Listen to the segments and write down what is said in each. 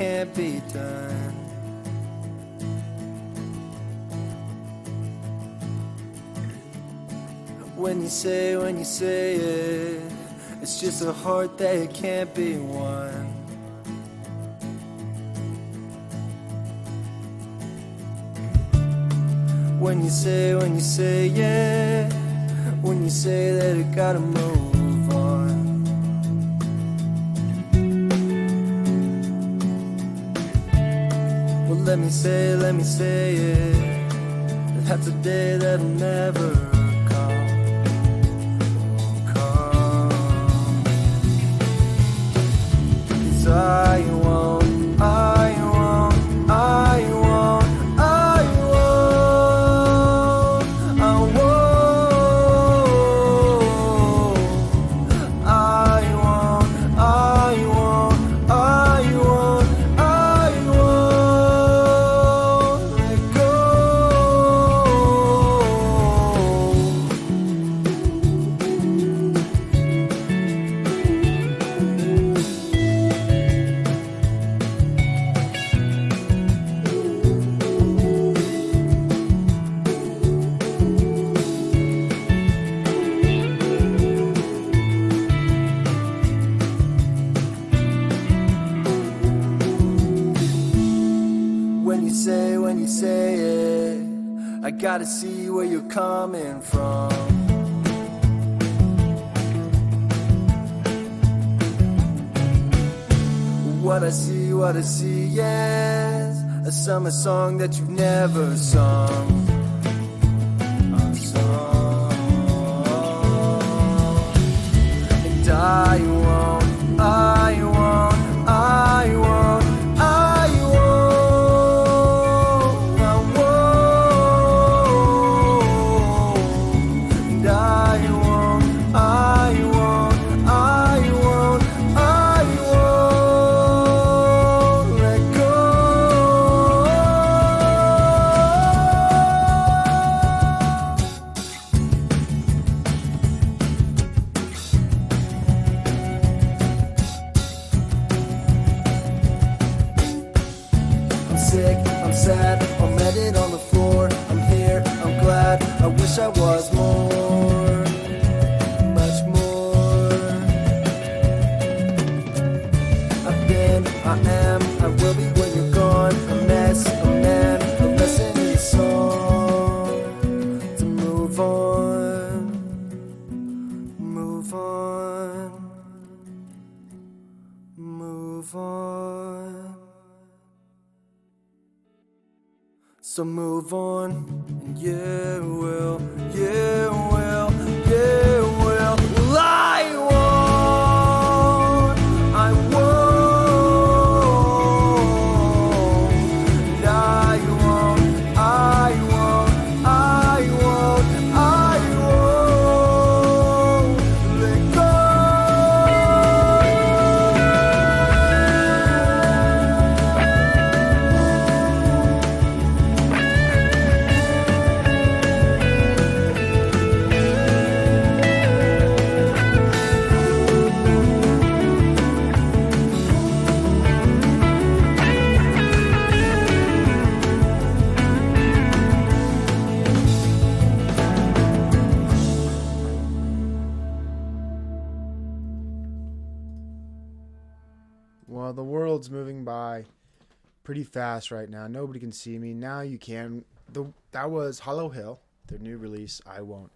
can't be done. When you say, when you say it, it's just a heart that can't be won. When you say, when you say, yeah, when you say that it gotta move say, let me say it. That's a day that'll never When you say, it, I gotta see where you're coming from. What I see, what I see, yes, a summer song that you've never sung. A song. And I Move on, and you pretty fast right now. Nobody can see me. Now you can. The that was Hollow Hill, their new release, I Won't.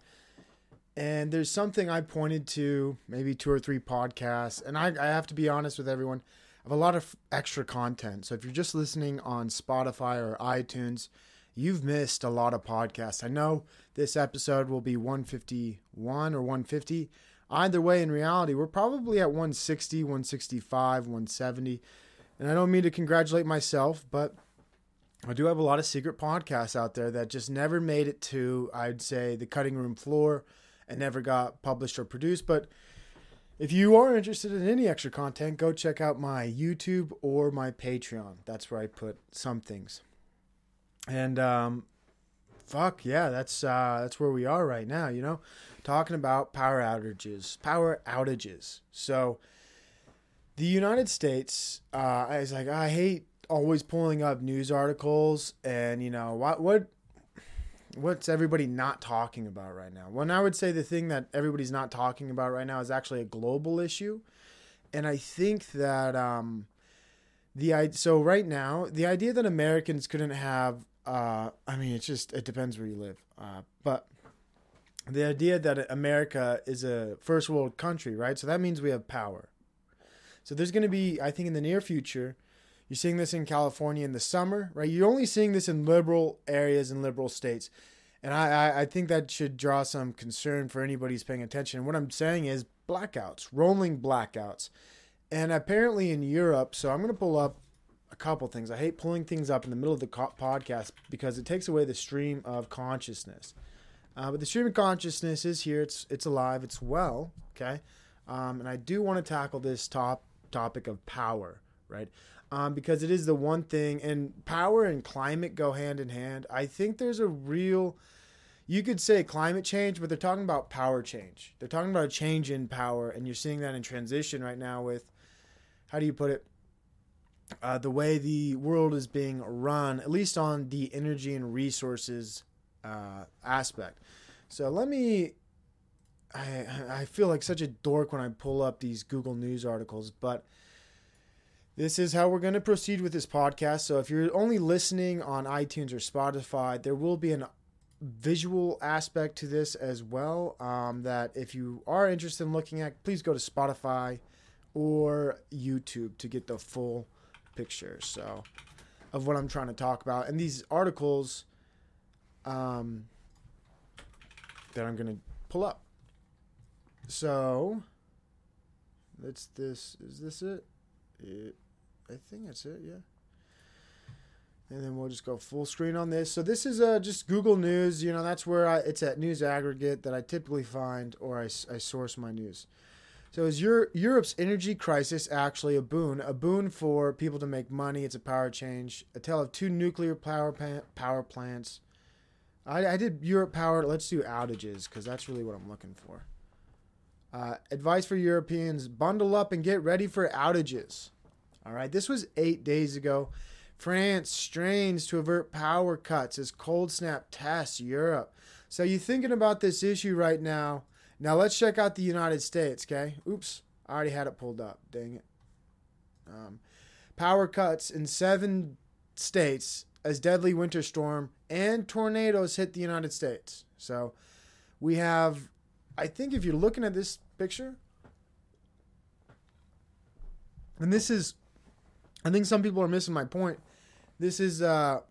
And there's something I pointed to maybe two or three podcasts, and I, I have to be honest with everyone. I have a lot of extra content. So if you're just listening on Spotify or iTunes, you've missed a lot of podcasts. I know this episode will be 151 or 150. Either way, in reality, we're probably at 160, 165, 170. And I don't mean to congratulate myself, but I do have a lot of secret podcasts out there that just never made it to, I'd say, the cutting room floor and never got published or produced. But if you are interested in any extra content, go check out my YouTube or my Patreon. That's where I put some things. And um, fuck yeah, that's uh, that's where we are right now. You know, talking about power outages, power outages. So the United States, uh, I was like, I hate always pulling up news articles and you know what what what's everybody not talking about right now? Well, I would say the thing that everybody's not talking about right now is actually a global issue, and I think that um, the so right now the idea that Americans couldn't have uh, I mean it's just it depends where you live, uh, but the idea that America is a first world country, right? So that means we have power. So there's going to be, I think, in the near future, you're seeing this in California in the summer, right? You're only seeing this in liberal areas and liberal states. And I, I, think that should draw some concern for anybody who's paying attention. What I'm saying is blackouts, rolling blackouts. And apparently in Europe, so I'm going to pull up a couple things. I hate pulling things up in the middle of the co- podcast because it takes away the stream of consciousness. Uh, but the stream of consciousness is here. It's it's alive. It's well. Okay. Um, and I do want to tackle this top topic of power, right? Um, because it is the one thing, and power and climate go hand in hand. I think there's a real, you could say climate change, but they're talking about power change. They're talking about a change in power, and you're seeing that in transition right now with, how do you put it? Uh, the way the world is being run, at least on the energy and resources uh, aspect. So let me. I I feel like such a dork when I pull up these Google News articles, but this is how we're going to proceed with this podcast. So if you're only listening on iTunes or Spotify, there will be an visual aspect to this as well. Um, that if you are interested in looking at, please go to Spotify or YouTube to get the full picture. So of what I'm trying to talk about, and these articles um, that I'm going to pull up. So that's this. Is this it? It I think that's it. Yeah. And then we'll just go full screen on this. So this is uh, just Google News. You know, that's where I, it's at News Aggregate that I typically find or I, I source my news. So is your Europe's energy crisis actually a boon? A boon for people to make money. It's a power change. A tale of two nuclear power power plants. I, I did Europe power. Let's do outages because that's really what I'm looking for. Uh, advice for Europeans: bundle up and get ready for outages. All right, this was eight days ago. France strains to avert power cuts as cold snap tests Europe. So you thinking about this issue right now? Now let's check out the United States. Okay. Oops, I already had it pulled up. Dang it. Um, power cuts in seven states as deadly winter storm and tornadoes hit the United States. So we have, I think, if you're looking at this picture, and this is I think some people are missing my point. This is uh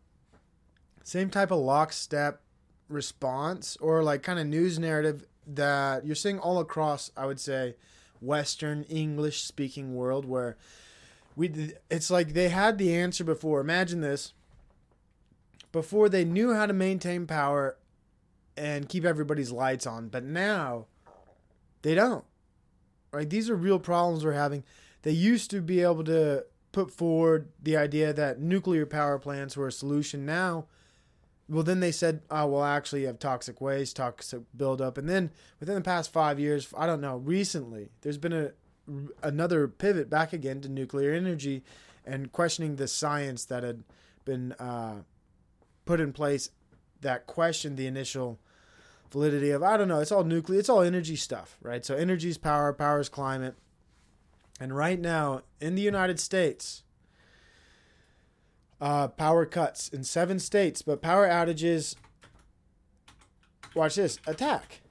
same type of lockstep response or like kind of news narrative that you're seeing all across I would say western English speaking world where we it's like they had the answer before. Imagine this. Before they knew how to maintain power and keep everybody's lights on, but now they don't. Right? These are real problems we're having. They used to be able to put forward the idea that nuclear power plants were a solution now well then they said oh well actually you have toxic waste toxic buildup and then within the past five years i don't know recently there's been a another pivot back again to nuclear energy and questioning the science that had been uh, put in place that questioned the initial validity of i don't know it's all nuclear it's all energy stuff right so energy is power power is climate and right now in the United States, uh, power cuts in seven states, but power outages. Watch this attack.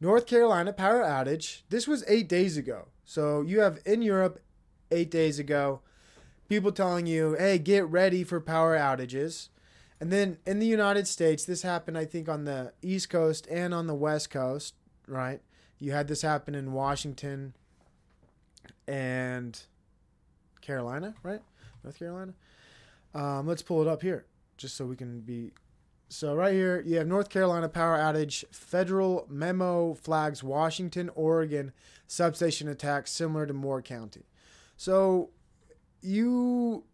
North Carolina power outage. This was eight days ago. So you have in Europe eight days ago people telling you, hey, get ready for power outages. And then in the United States, this happened, I think, on the East Coast and on the West Coast, right? You had this happen in Washington, and Carolina, right? North Carolina. Um, let's pull it up here, just so we can be. So right here, you have North Carolina power outage. Federal memo flags Washington, Oregon substation attack similar to Moore County. So you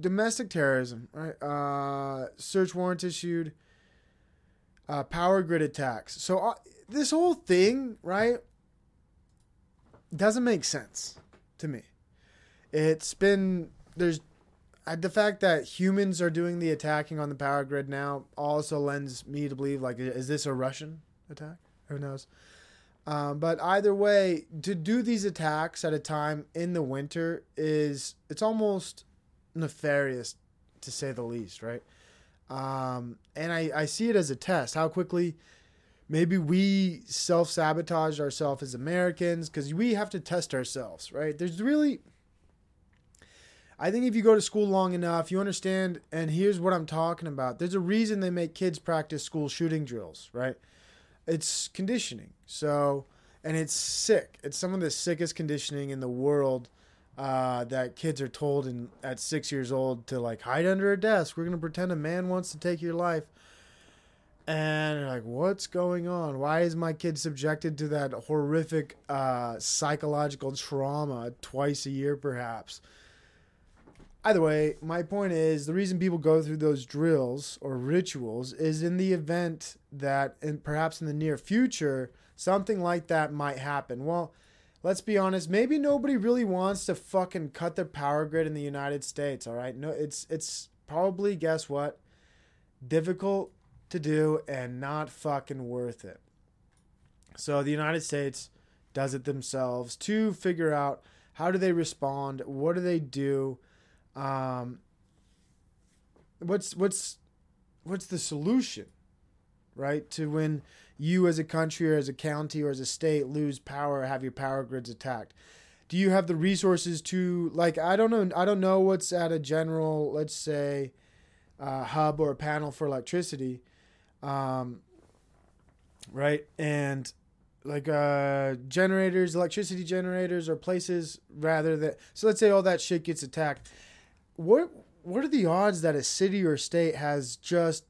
domestic terrorism, right? Uh, search warrant issued. Uh, power grid attacks. So uh, this whole thing, right, doesn't make sense to me. It's been there's uh, the fact that humans are doing the attacking on the power grid now also lends me to believe like is this a Russian attack? Who knows? Um, but either way, to do these attacks at a time in the winter is it's almost nefarious to say the least, right? Um, and I, I see it as a test. How quickly maybe we self sabotage ourselves as Americans because we have to test ourselves, right? There's really, I think if you go to school long enough, you understand, and here's what I'm talking about. There's a reason they make kids practice school shooting drills, right? It's conditioning. So, and it's sick. It's some of the sickest conditioning in the world uh, that kids are told in at six years old to like hide under a desk. We're gonna pretend a man wants to take your life. And like, what's going on? Why is my kid subjected to that horrific uh, psychological trauma twice a year, perhaps? Either way, my point is the reason people go through those drills or rituals is in the event that, and perhaps in the near future, something like that might happen. Well, let's be honest, maybe nobody really wants to fucking cut the power grid in the United States, all right? No, it's it's probably guess what? Difficult to do and not fucking worth it. So the United States does it themselves to figure out how do they respond, what do they do, um, what's what's what's the solution, right? To when you as a country or as a county or as a state lose power, have your power grids attacked. Do you have the resources to like I don't know I don't know what's at a general let's say uh, hub or a panel for electricity, um, right? And like uh, generators, electricity generators, or places rather that. So let's say all that shit gets attacked. What what are the odds that a city or state has just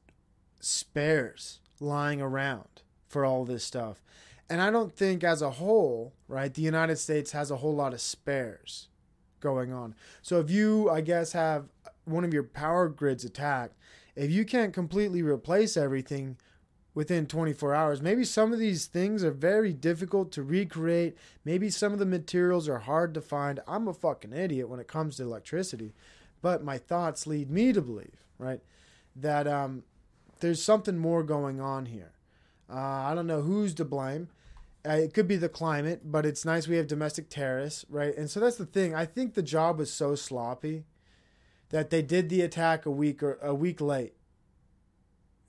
spares lying around for all this stuff? And I don't think, as a whole, right, the United States has a whole lot of spares going on. So if you, I guess, have one of your power grids attacked, if you can't completely replace everything within 24 hours, maybe some of these things are very difficult to recreate. Maybe some of the materials are hard to find. I'm a fucking idiot when it comes to electricity, but my thoughts lead me to believe, right, that um, there's something more going on here. Uh, I don't know who's to blame. Uh, it could be the climate, but it's nice we have domestic terrorists, right? And so that's the thing. I think the job was so sloppy that they did the attack a week or a week late.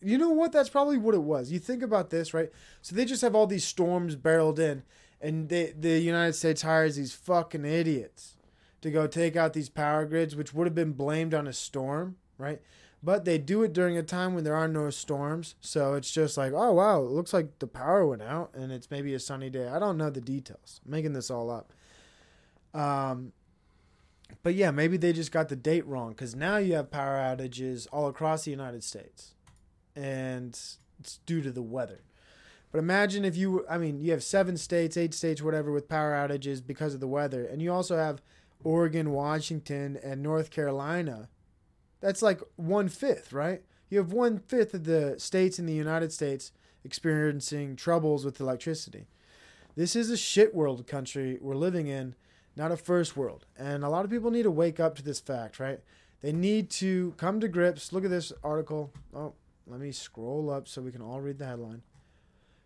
You know what? That's probably what it was. You think about this, right? So they just have all these storms barreled in, and they, the United States hires these fucking idiots to go take out these power grids, which would have been blamed on a storm, right? But they do it during a time when there are no storms. So it's just like, oh, wow, it looks like the power went out and it's maybe a sunny day. I don't know the details. I'm making this all up. Um, but yeah, maybe they just got the date wrong because now you have power outages all across the United States, and it's due to the weather. But imagine if you, I mean, you have seven states, eight states, whatever, with power outages because of the weather, and you also have Oregon, Washington, and North Carolina. That's like one fifth, right? You have one fifth of the states in the United States experiencing troubles with electricity. This is a shit world country we're living in not a first world. And a lot of people need to wake up to this fact, right? They need to come to grips. Look at this article. Oh, let me scroll up so we can all read the headline.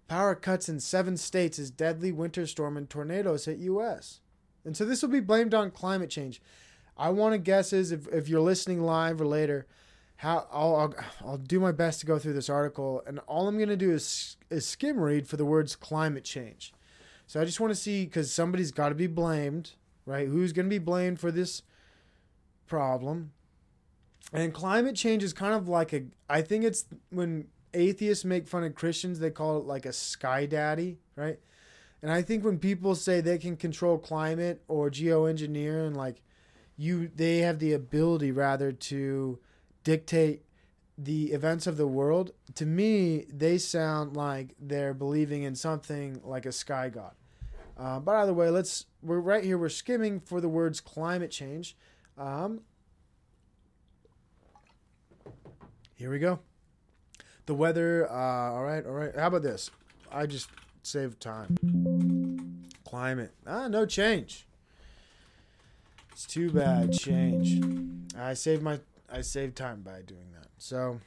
Power cuts in seven states as deadly winter storm and tornadoes hit U.S. And so this will be blamed on climate change. I want to guess is if, if you're listening live or later, how I'll, I'll, I'll do my best to go through this article, and all I'm to do is is skim read for the words climate change. So I just want to see because somebody's got to be blamed, right? Who's to be blamed for this problem? And climate change is kind of like a. I think it's when atheists make fun of Christians, they call it like a sky daddy, right? And I think when people say they can control climate or geoengineer and like, you they have the ability rather to dictate the events of the world. To me, they sound like they're believing in something like a sky god. Uh, but either way, let's we're right here. We're skimming for the words climate change. Um, here we go. The weather. Uh, all right, all right. How about this? I just saved time. Climate. Ah, no change. It's too bad. Change. I saved my. I saved time by doing that. So.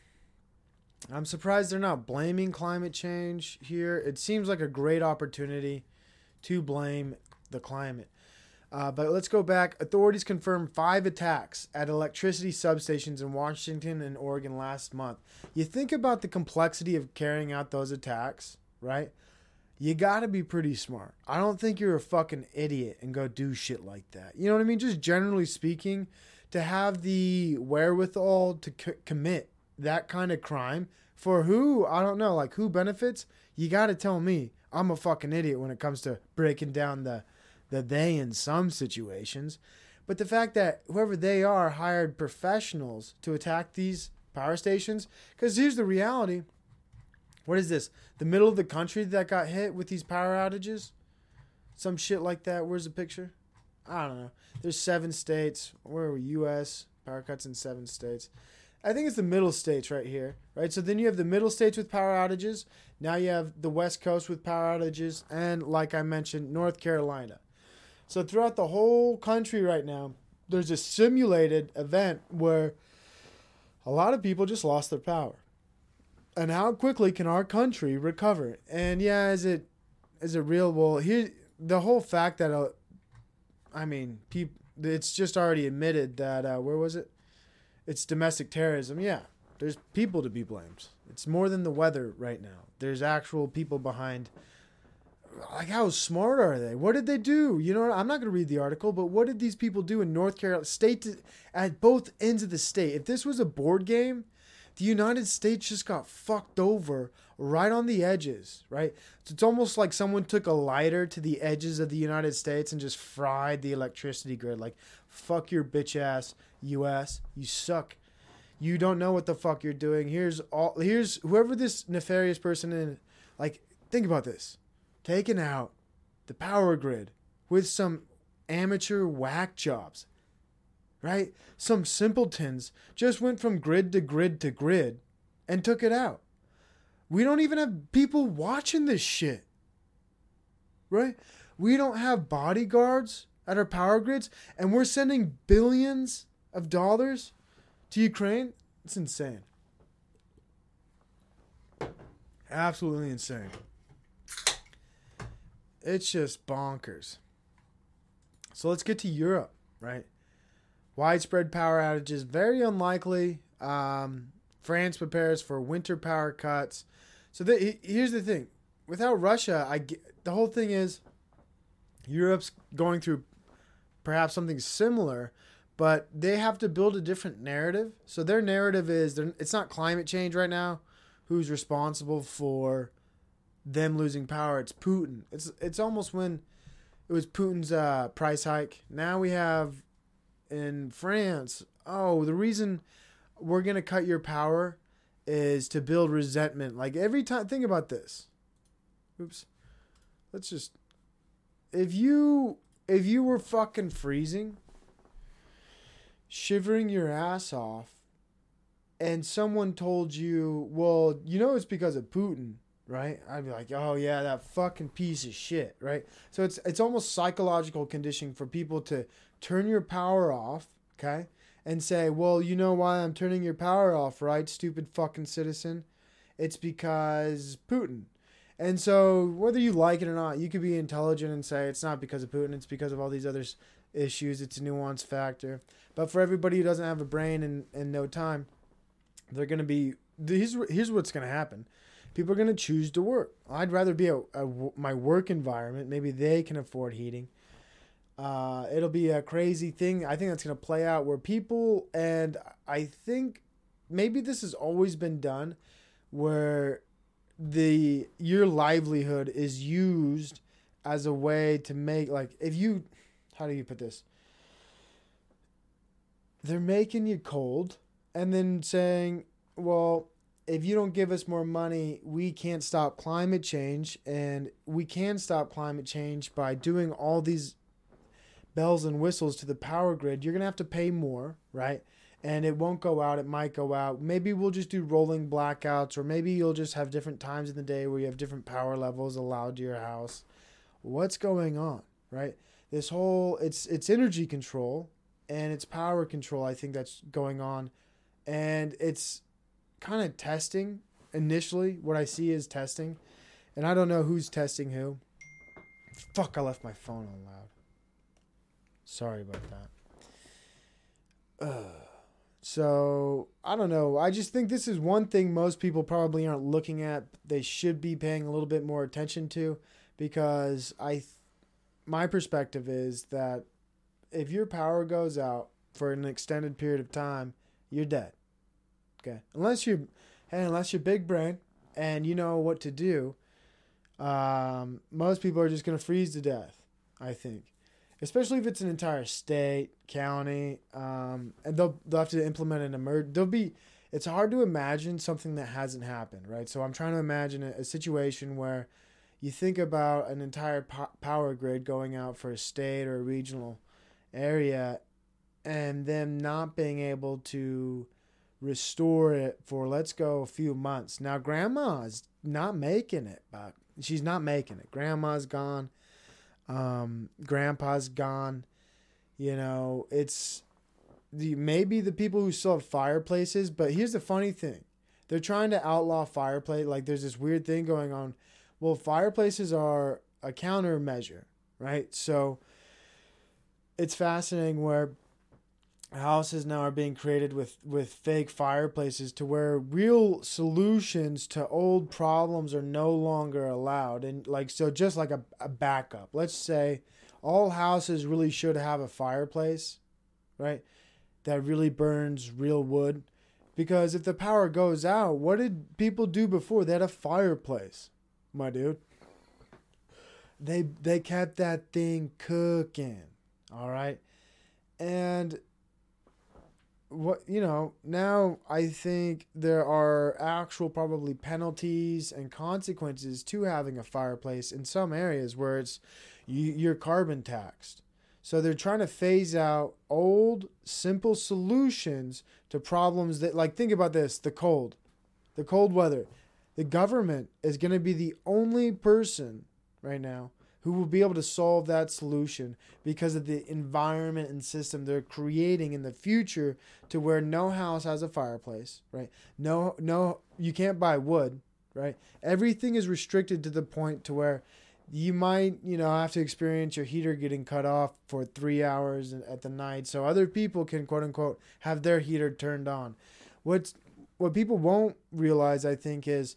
I'm surprised they're not blaming climate change here. It seems like a great opportunity to blame the climate. Uh, but let's go back. Authorities confirmed five attacks at electricity substations in Washington and Oregon last month. You think about the complexity of carrying out those attacks, right? You got to be pretty smart. I don't think you're a fucking idiot and go do shit like that. You know what I mean? Just generally speaking, to have the wherewithal to c- commit that kind of crime for who? I don't know. Like who benefits? You got to tell me. I'm a fucking idiot when it comes to breaking down the the they in some situations. But the fact that whoever they are hired professionals to attack these power stations, because here's the reality. What is this? The middle of the country that got hit with these power outages? Some shit like that. Where's the picture? I don't know. There's seven states. Where are we? U.S. Power cuts in seven states. I think it's the middle states right here, right? So then you have the middle states with power outages. Now you have the West Coast with power outages, and like I mentioned, North Carolina. So throughout the whole country right now, there's a simulated event where a lot of people just lost their power. And how quickly can our country recover? And yeah, is it is it real? Well, here the whole fact that uh, I mean, people, it's just already admitted that uh, where was it? It's domestic terrorism. Yeah, there's people to be blamed. It's more than the weather right now. There's actual people behind. Like, how smart are they? What did they do? You know, I'm not going to read the article, but what did these people do in North Carolina, state to, at both ends of the state? If this was a board game, the United States just got fucked over right on the edges, right? So it's almost like someone took a lighter to the edges of the United States and just fried the electricity grid. Like, fuck your bitch ass US, you suck. You don't know what the fuck you're doing. Here's all here's whoever this nefarious person is like think about this. Taking out the power grid with some amateur whack jobs. Right? Some simpletons just went from grid to grid to grid and took it out. We don't even have people watching this shit. Right? We don't have bodyguards at our power grids and we're sending billions of dollars to Ukraine. It's insane. Absolutely insane. It's just bonkers. So let's get to Europe, right? Widespread power outages, very unlikely. Um, France prepares for winter power cuts. So the, here's the thing: without Russia, I get, the whole thing is Europe's going through perhaps something similar, but they have to build a different narrative. So their narrative is it's not climate change right now. Who's responsible for them losing power? It's Putin. It's it's almost when it was Putin's uh, price hike. Now we have in France. Oh, the reason we're gonna cut your power is to build resentment. Like every time, think about this. Oops. Let's just. If you if you were fucking freezing shivering your ass off and someone told you, well, you know it's because of Putin, right? I'd be like, oh yeah, that fucking piece of shit, right? So it's it's almost psychological conditioning for people to turn your power off, okay? And say, well, you know why I'm turning your power off, right, stupid fucking citizen? It's because Putin. And so, whether you like it or not, you could be intelligent and say it's not because of Putin, it's because of all these other issues. It's a nuance factor. But for everybody who doesn't have a brain and, and no time, they're going to be. Here's, here's what's going to happen people are going to choose to work. I'd rather be a, a, my work environment. Maybe they can afford heating. Uh, it'll be a crazy thing. I think that's going to play out where people, and I think maybe this has always been done, where the your livelihood is used as a way to make like if you how do you put this they're making you cold and then saying, well, if you don't give us more money, we can't stop climate change. And we can stop climate change by doing all these bells and whistles to the power grid. You're going to have to pay more, right? And it won't go out. It might go out. Maybe we'll just do rolling blackouts, or maybe you'll just have different times in the day where you have different power levels allowed to your house. What's going on, right? This whole it's it's energy control and it's power control. I think that's going on, and it's kind of testing initially. What I see is testing, and I don't know who's testing who. Fuck! I left my phone on loud. Sorry about that. Uh, so I don't know. I just think this is one thing most people probably aren't looking at. They should be paying a little bit more attention to, because I, th- my perspective is that if your power goes out for an extended period of time, you're dead. Okay, unless you're, hey, unless you're big brain and you know what to do, um, most people are just gonna freeze to death. I think, especially if it's an entire state, county, um, and they'll they'll have to implement an emerg. There'll be. It's hard to imagine something that hasn't happened, right? So I'm trying to imagine a, a situation where you think about an entire po- power grid going out for a state or a regional area and them not being able to restore it for let's go a few months. Now grandma's not making it, but she's not making it. Grandma's gone. Um, grandpa's gone. You know, it's the maybe the people who still have fireplaces, but here's the funny thing. They're trying to outlaw fireplace like there's this weird thing going on. Well, fireplaces are a countermeasure, right? So it's fascinating where houses now are being created with with fake fireplaces to where real solutions to old problems are no longer allowed. And like so just like a, a backup. Let's say all houses really should have a fireplace right that really burns real wood. Because if the power goes out what did people do before? They had a fireplace my dude. They they kept that thing cooking all right. And what, you know, now I think there are actual probably penalties and consequences to having a fireplace in some areas where it's you, you're carbon taxed. So they're trying to phase out old, simple solutions to problems that, like, think about this the cold, the cold weather. The government is going to be the only person right now who will be able to solve that solution because of the environment and system they're creating in the future to where no house has a fireplace, right? No no you can't buy wood, right? Everything is restricted to the point to where you might, you know, have to experience your heater getting cut off for 3 hours at the night so other people can quote unquote have their heater turned on. What's what people won't realize I think is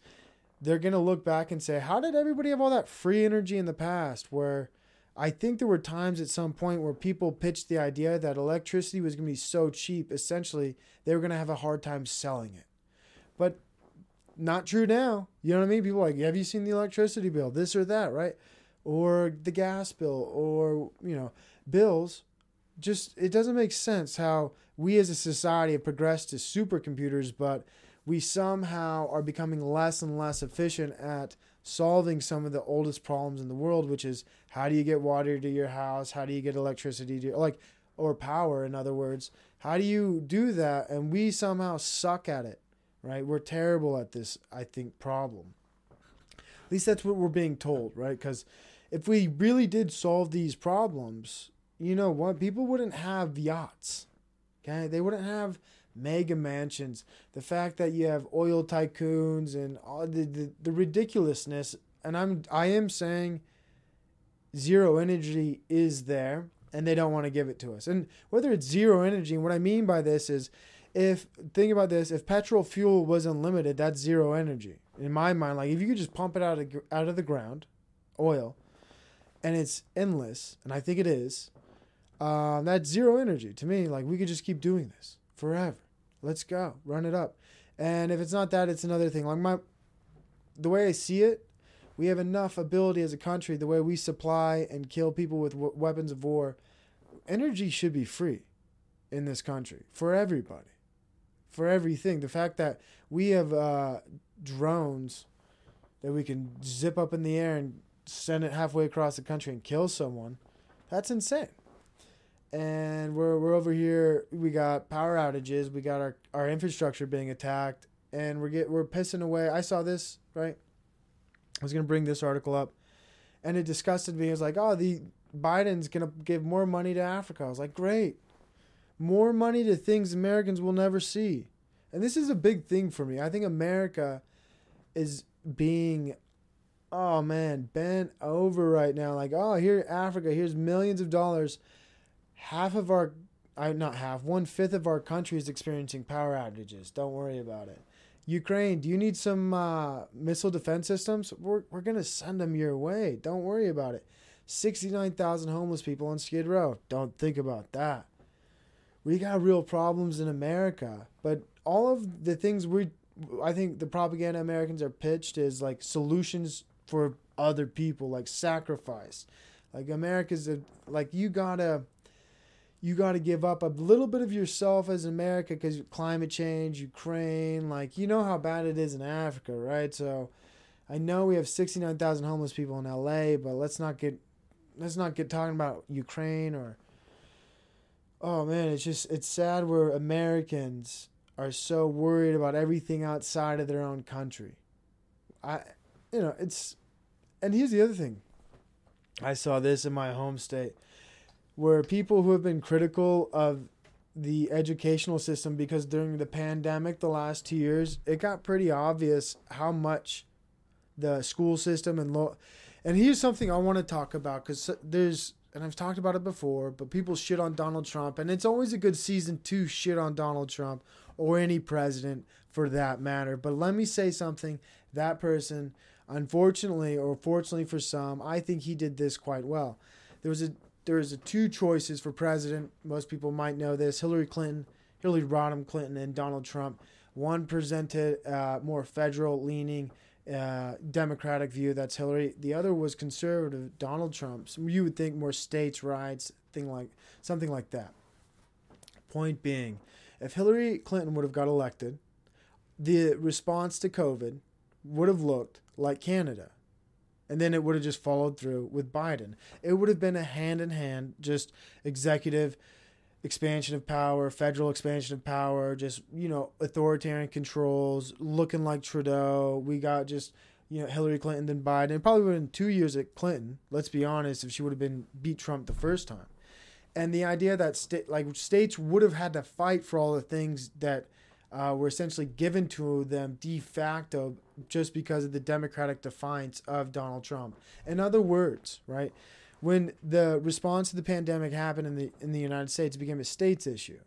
they're going to look back and say, how did everybody have all that free energy in the past? Where I think there were times at some point where people pitched the idea that electricity was going to be so cheap, essentially, they were going to have a hard time selling it. But not true now. You know what I mean? People like, have you seen the electricity bill? This or that, right? Or the gas bill, or, you know, bills. Just, it doesn't make sense how we as a society have progressed to supercomputers, but we somehow are becoming less and less efficient at solving some of the oldest problems in the world, which is how do you get water to your house? How do you get electricity to like or power in other words? How do you do that? And we somehow suck at it, right? We're terrible at this, I think, problem. At least that's what we're being told, right? Because if we really did solve these problems, you know what? People wouldn't have yachts. Okay? They wouldn't have mega mansions, the fact that you have oil tycoons and all the, the, the ridiculousness. And I'm I am saying zero energy is there and they don't want to give it to us. And whether it's zero energy, what I mean by this is if think about this, if petrol fuel was unlimited, that's zero energy. In my mind, like if you could just pump it out of out of the ground, oil, and it's endless, and I think it is, um, that's zero energy to me. Like we could just keep doing this forever. Let's go, run it up. And if it's not that, it's another thing. Like my, the way I see it, we have enough ability as a country. The way we supply and kill people with w- weapons of war, energy should be free. in this country for everybody, for everything. The fact that we have uh, drones that we can zip up in the air and send it halfway across the country and kill someone, that's insane. And we're, we're over here. We got power outages. We got our, our infrastructure being attacked, and we're get we're pissing away. I saw this right. I was gonna bring this article up, and it disgusted me. It was like, oh, the Biden's gonna give more money to Africa. I was like, great, more money to things Americans will never see, and this is a big thing for me. I think America is being oh man, bent over right now. Like, oh, here Africa, here's millions of dollars. Half of our, I not half, one fifth of our country is experiencing power outages. Don't worry about it. Ukraine, do you need some uh, missile defense systems? We're, we're going to send them your way. Don't worry about it. 69,000 homeless people on Skid Row. Don't think about that. We got real problems in America, but all of the things we, I think the propaganda Americans are pitched is like solutions for other people, like sacrifice. Like America's a, like you gotta you got to give up a little bit of yourself as an America because climate change, Ukraine, like you know how bad it is in Africa, right? So I know we have 69,000 homeless people in LA, but let's not get let's not get talking about Ukraine or oh man, it's just it's sad where Americans are so worried about everything outside of their own country. I you know, it's and here's the other thing. I saw this in my home state where people who have been critical of the educational system because during the pandemic the last 2 years it got pretty obvious how much the school system and law and here's something I want to talk about cuz there's and I've talked about it before but people shit on Donald Trump and it's always a good season to shit on Donald Trump or any president for that matter but let me say something that person unfortunately or fortunately for some I think he did this quite well. There was a there's a two choices for president. Most people might know this: Hillary Clinton, Hillary Rodham Clinton, and Donald Trump. One presented uh, more federal-leaning uh, Democratic view. That's Hillary. The other was conservative, Donald Trump. You would think more states' rights, thing like something like that. Point being, if Hillary Clinton would have got elected, the response to COVID would have looked like Canada and then it would have just followed through with Biden. It would have been a hand in hand, just executive expansion of power, federal expansion of power, just, you know, authoritarian controls, looking like Trudeau. We got just, you know, Hillary Clinton, then Biden. It probably would have been two years at Clinton, let's be honest, if she would have been beat Trump the first time. And the idea that state like states would have had to fight for all the things that uh, were essentially given to them de facto just because of the democratic defiance of Donald Trump. In other words, right, when the response to the pandemic happened in the in the United States, it became a states issue.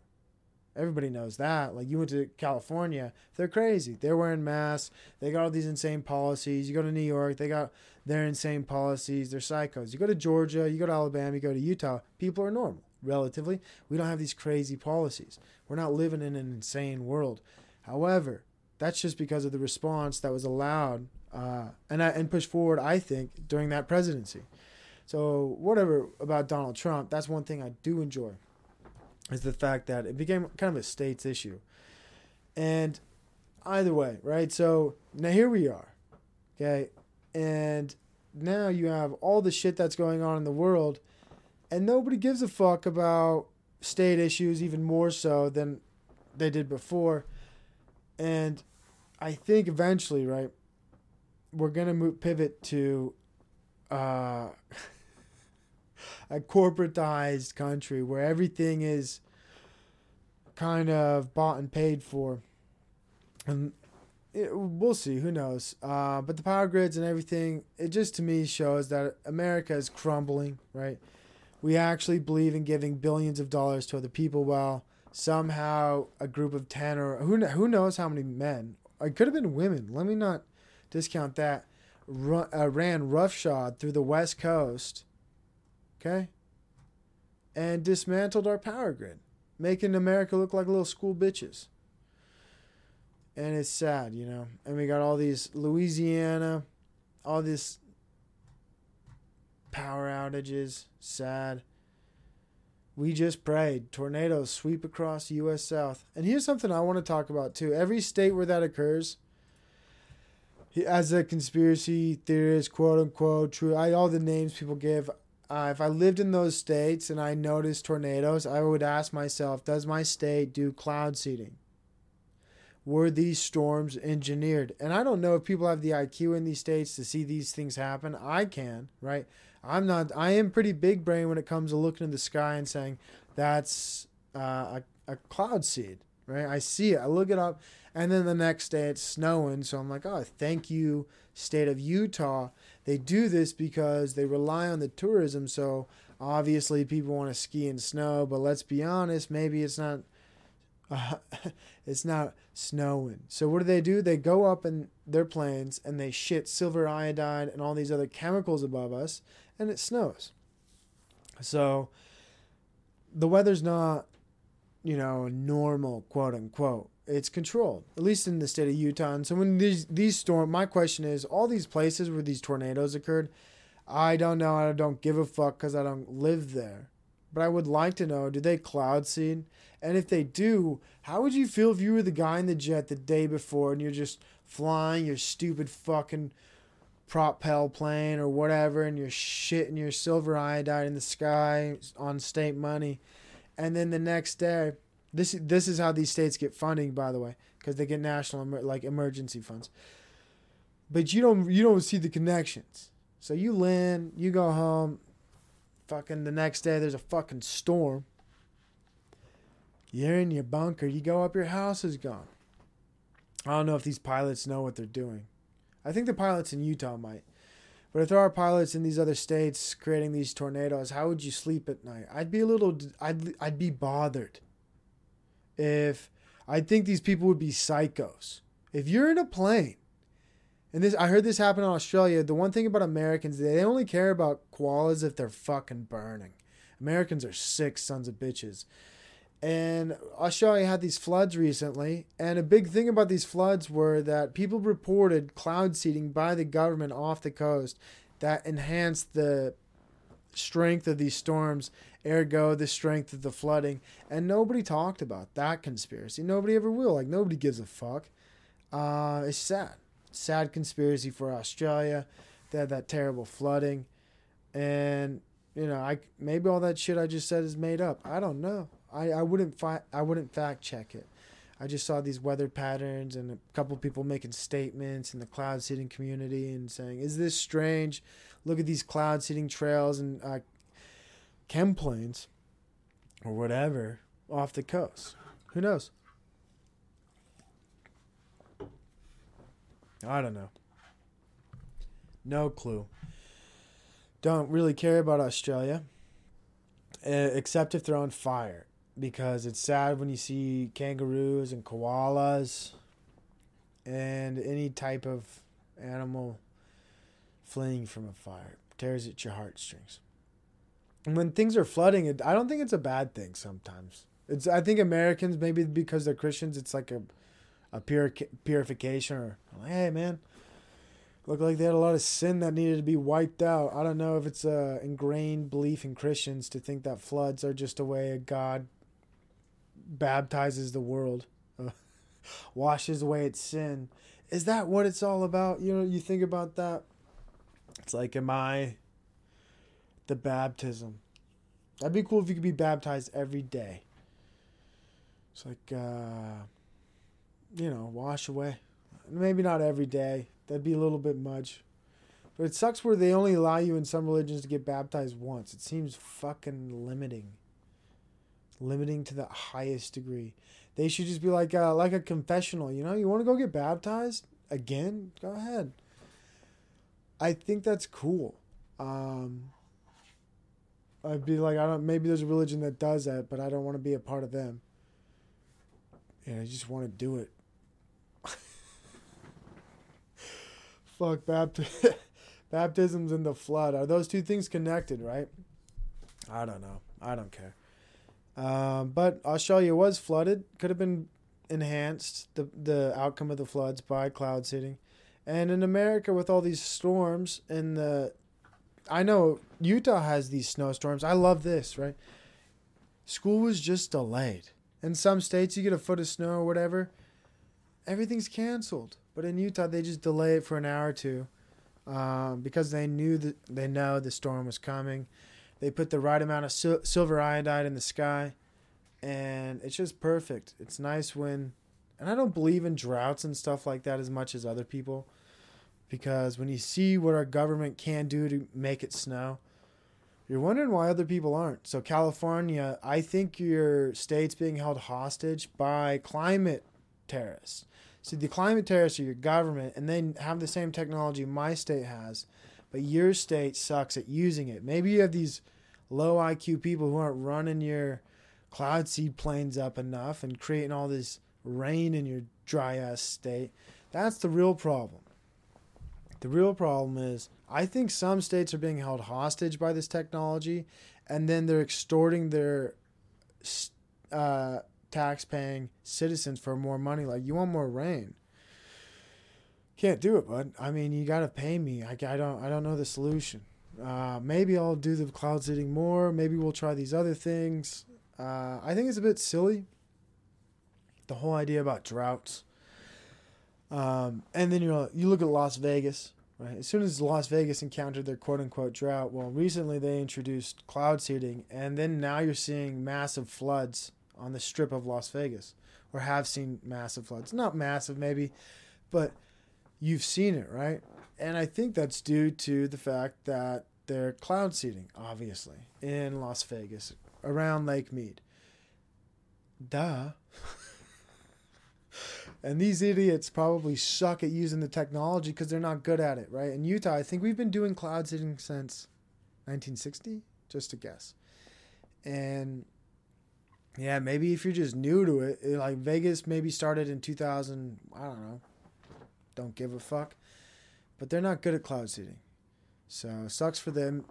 Everybody knows that. Like you went to California, they're crazy. They're wearing masks. They got all these insane policies. You go to New York, they got their insane policies. They're psychos. You go to Georgia, you go to Alabama, you go to Utah, people are normal relatively. We don't have these crazy policies. We're not living in an insane world. However, that's just because of the response that was allowed uh, and and pushed forward. I think during that presidency. So whatever about Donald Trump, that's one thing I do enjoy, is the fact that it became kind of a states issue. And either way, right? So now here we are, okay, and now you have all the shit that's going on in the world and nobody gives a fuck about state issues even more so than they did before. And I think eventually, right, we're gonna move pivot to uh, a corporatized country where everything is kind of bought and paid for, and it, we'll see. Who knows? Uh, but the power grids and everything, it just to me shows that America is crumbling, right? We actually believe in giving billions of dollars to other people while somehow a group of 10 or who, who knows how many men it could have been women let me not discount that run, uh, ran roughshod through the west coast okay and dismantled our power grid making america look like little school bitches. And it's sad you know and we got all these louisiana all this power outages, sad. we just prayed tornadoes sweep across U.S. South. And here's something I want to talk about too. Every state where that occurs, as a conspiracy theorist, quote unquote, true, I all the names people give. Uh, if I lived in those states and I noticed tornadoes, I would ask myself, does my state do cloud seeding? Were these storms engineered? And I don't know if people have the IQ in these states to see these things happen. I can, right? I'm not. I am pretty big brain when it comes to looking in the sky and saying that's uh, a a cloud seed, right? I see it. I look it up, and then the next day it's snowing. So I'm like, oh, thank you, state of Utah. They do this because they rely on the tourism. So obviously people want to ski and snow, but let's be honest, maybe it's not. Uh, it's not snowing. So what do they do? They go up in their planes and they shit silver iodide and all these other chemicals above us, and it snows. So the weather's not, you know, normal, quote unquote. It's controlled, at least in the state of Utah. And so when these these storm, my question is, all these places where these tornadoes occurred, I don't know. I don't give a fuck because I don't live there. But I would like to know: Do they cloud seed? And if they do, how would you feel if you were the guy in the jet the day before and you're just flying your stupid fucking propel plane or whatever and you're shitting your silver iodide in the sky on state money. And then the next day this this is how these states get funding by the way because they get national like emergency funds. But you don't you don't see the connections. So you land you go home fucking the next day there's a fucking storm. You're in your bunker you go up your house is gone. I don't know if these pilots know what they're doing I think the pilots in Utah might. But if there are pilots in these other states creating these tornadoes, how would you sleep at night? I'd be a little I'd I'd be bothered. If I think these people would be psychos. If you're in a plane and this I heard this happen in Australia, the one thing about Americans, they only care about koalas if they're fucking burning. Americans are sick sons of bitches. And Australia had these floods recently, and a big thing about these floods were that people reported cloud seeding by the government off the coast that enhanced the strength of these storms, ergo the strength of the flooding, and nobody talked about that conspiracy. Nobody ever will. Like nobody gives a fuck. Uh, it's sad. Sad conspiracy for Australia. They had that terrible flooding, and you know, I maybe all that shit I just said is made up. I don't know. I, I wouldn't fi- I wouldn't fact check it. I just saw these weather patterns and a couple people making statements in the cloud seeding community and saying, "Is this strange? Look at these cloud seeding trails and uh, chem planes or whatever off the coast. Who knows? I don't know. No clue. Don't really care about Australia, except if they're on fire because it's sad when you see kangaroos and koalas and any type of animal fleeing from a fire. It tears at your heartstrings. And when things are flooding it i don't think it's a bad thing sometimes. It's i think americans maybe because they're christians it's like a a pure purification or hey man looked like they had a lot of sin that needed to be wiped out. I don't know if it's a ingrained belief in christians to think that floods are just a way of god baptizes the world, uh, washes away its sin. Is that what it's all about? You know, you think about that. It's like, am I the baptism? That'd be cool if you could be baptized every day. It's like, uh, you know, wash away. Maybe not every day. That'd be a little bit much. But it sucks where they only allow you in some religions to get baptized once. It seems fucking limiting limiting to the highest degree. They should just be like uh, like a confessional. You know, you want to go get baptized again? Go ahead. I think that's cool. Um, I'd be like, I don't. Maybe there's a religion that does that, but I don't want to be a part of them. And I just want to do it. Fuck baptism. Baptisms and the flood are those two things connected, right? I don't know. I don't care. Um, but Australia was flooded. Could have been enhanced the the outcome of the floods by cloud seeding, and in America with all these storms and the, I know Utah has these snowstorms. I love this right. school was just delayed. In some states, you get a foot of snow or whatever, everything's canceled. But in Utah, they just delay it for an hour or two um, because they knew that they know the storm was coming. They put the right amount of sil- silver iodide in the sky, and it's just perfect. It's nice when, and I don't believe in droughts and stuff like that as much as other people, because when you see what our government can do to make it snow, you're wondering why other people aren't. So California, I think your state's being held hostage by climate terrorists. So the climate terrorists are your government, and they have the same technology my state has, but your state sucks at using it. Maybe you have these low IQ people who aren't running your cloud seed planes up enough and creating all this rain in your dry ass state. That's the real problem. The real problem is I think some states are being held hostage by this technology, and then they're extorting their uh, tax-paying citizens for more money. Like you want more rain, can't do it, bud. I mean, you gotta pay me. I, I don't I don't know the solution. Uh, maybe I'll do the cloud seeding more. Maybe we'll try these other things. Uh, I think it's a bit silly. The whole idea about droughts. Um, and then you you look at Las Vegas, right? As soon as Las Vegas encountered their quote unquote drought, well, recently they introduced cloud seeding, and then now you're seeing massive floods on the strip of Las Vegas, or have seen massive floods. Not massive, maybe, but you've seen it, right? And I think that's due to the fact that they're cloud seeding, obviously, in Las Vegas around Lake Mead. Duh. and these idiots probably suck at using the technology because they're not good at it, right? In Utah, I think we've been doing cloud seeding since 1960, just to guess. And yeah, maybe if you're just new to it, like Vegas maybe started in 2000, I don't know. Don't give a fuck. But they're not good at cloud seeding. So, sucks for them.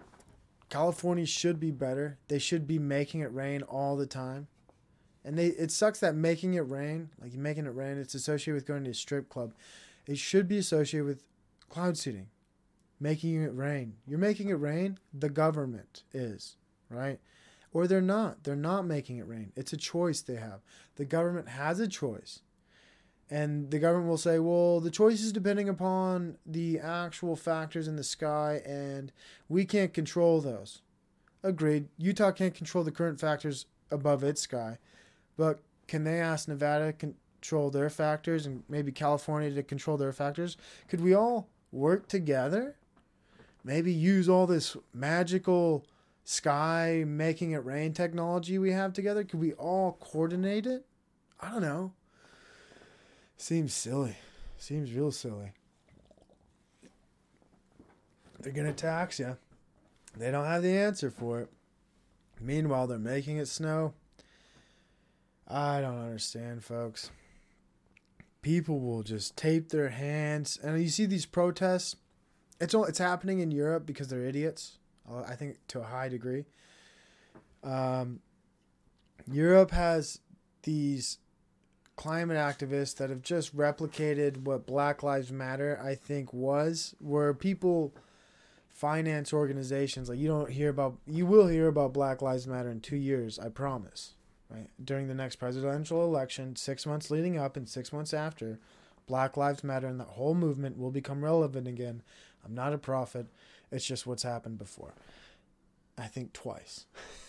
California should be better. They should be making it rain all the time. And they it sucks that making it rain, like making it rain, it's associated with going to a strip club. It should be associated with cloud seeding. Making it rain. You're making it rain, the government is, right? Or they're not. They're not making it rain. It's a choice they have. The government has a choice. And the government will say, well, the choice is depending upon the actual factors in the sky, and we can't control those. Agreed. Utah can't control the current factors above its sky, but can they ask Nevada to control their factors and maybe California to control their factors? Could we all work together? Maybe use all this magical sky making it rain technology we have together? Could we all coordinate it? I don't know. Seems silly. Seems real silly. They're going to tax you. They don't have the answer for it. Meanwhile, they're making it snow. I don't understand, folks. People will just tape their hands, and you see these protests. It's all, it's happening in Europe because they're idiots. Uh, I think to a high degree. Um, Europe has these climate activists that have just replicated what Black Lives Matter, I think, was, where people finance organizations. Like you don't hear about, you will hear about Black Lives Matter in two years, I promise. Right during the next presidential election, six months leading up and six months after, Black Lives Matter and that whole movement will become relevant again. I'm not a prophet. It's just what's happened before. I think twice.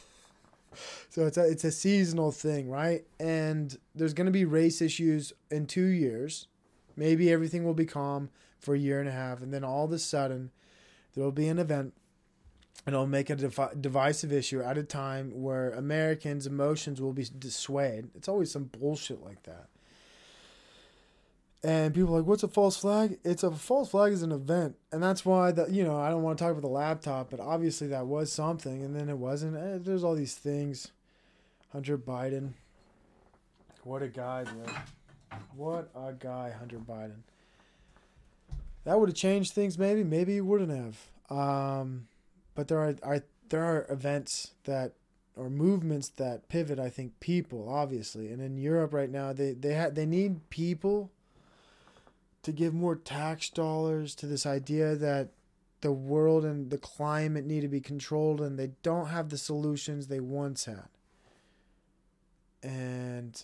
so it's a it's a seasonal thing, right? And there's going to be race issues in 2 years. Maybe everything will be calm for a year and a half and then all of a sudden there will be an event and it'll make a divisive issue at a time where Americans' emotions will be dissuaded. It's always some bullshit like that. And people are like, what's a false flag? It's a false flag is an event. And that's why that you know, I don't want to talk about the laptop, but obviously that was something and then it wasn't. Eh, there's all these things. Hunter Biden. What a guy, dude. What a guy, Hunter Biden. That would have changed things maybe, maybe he wouldn't have. Um, but there are, are there are events that or movements that pivot, I think, people, obviously. And in Europe right now they, they ha- they need people to give more tax dollars to this idea that the world and the climate need to be controlled and they don't have the solutions they once had. And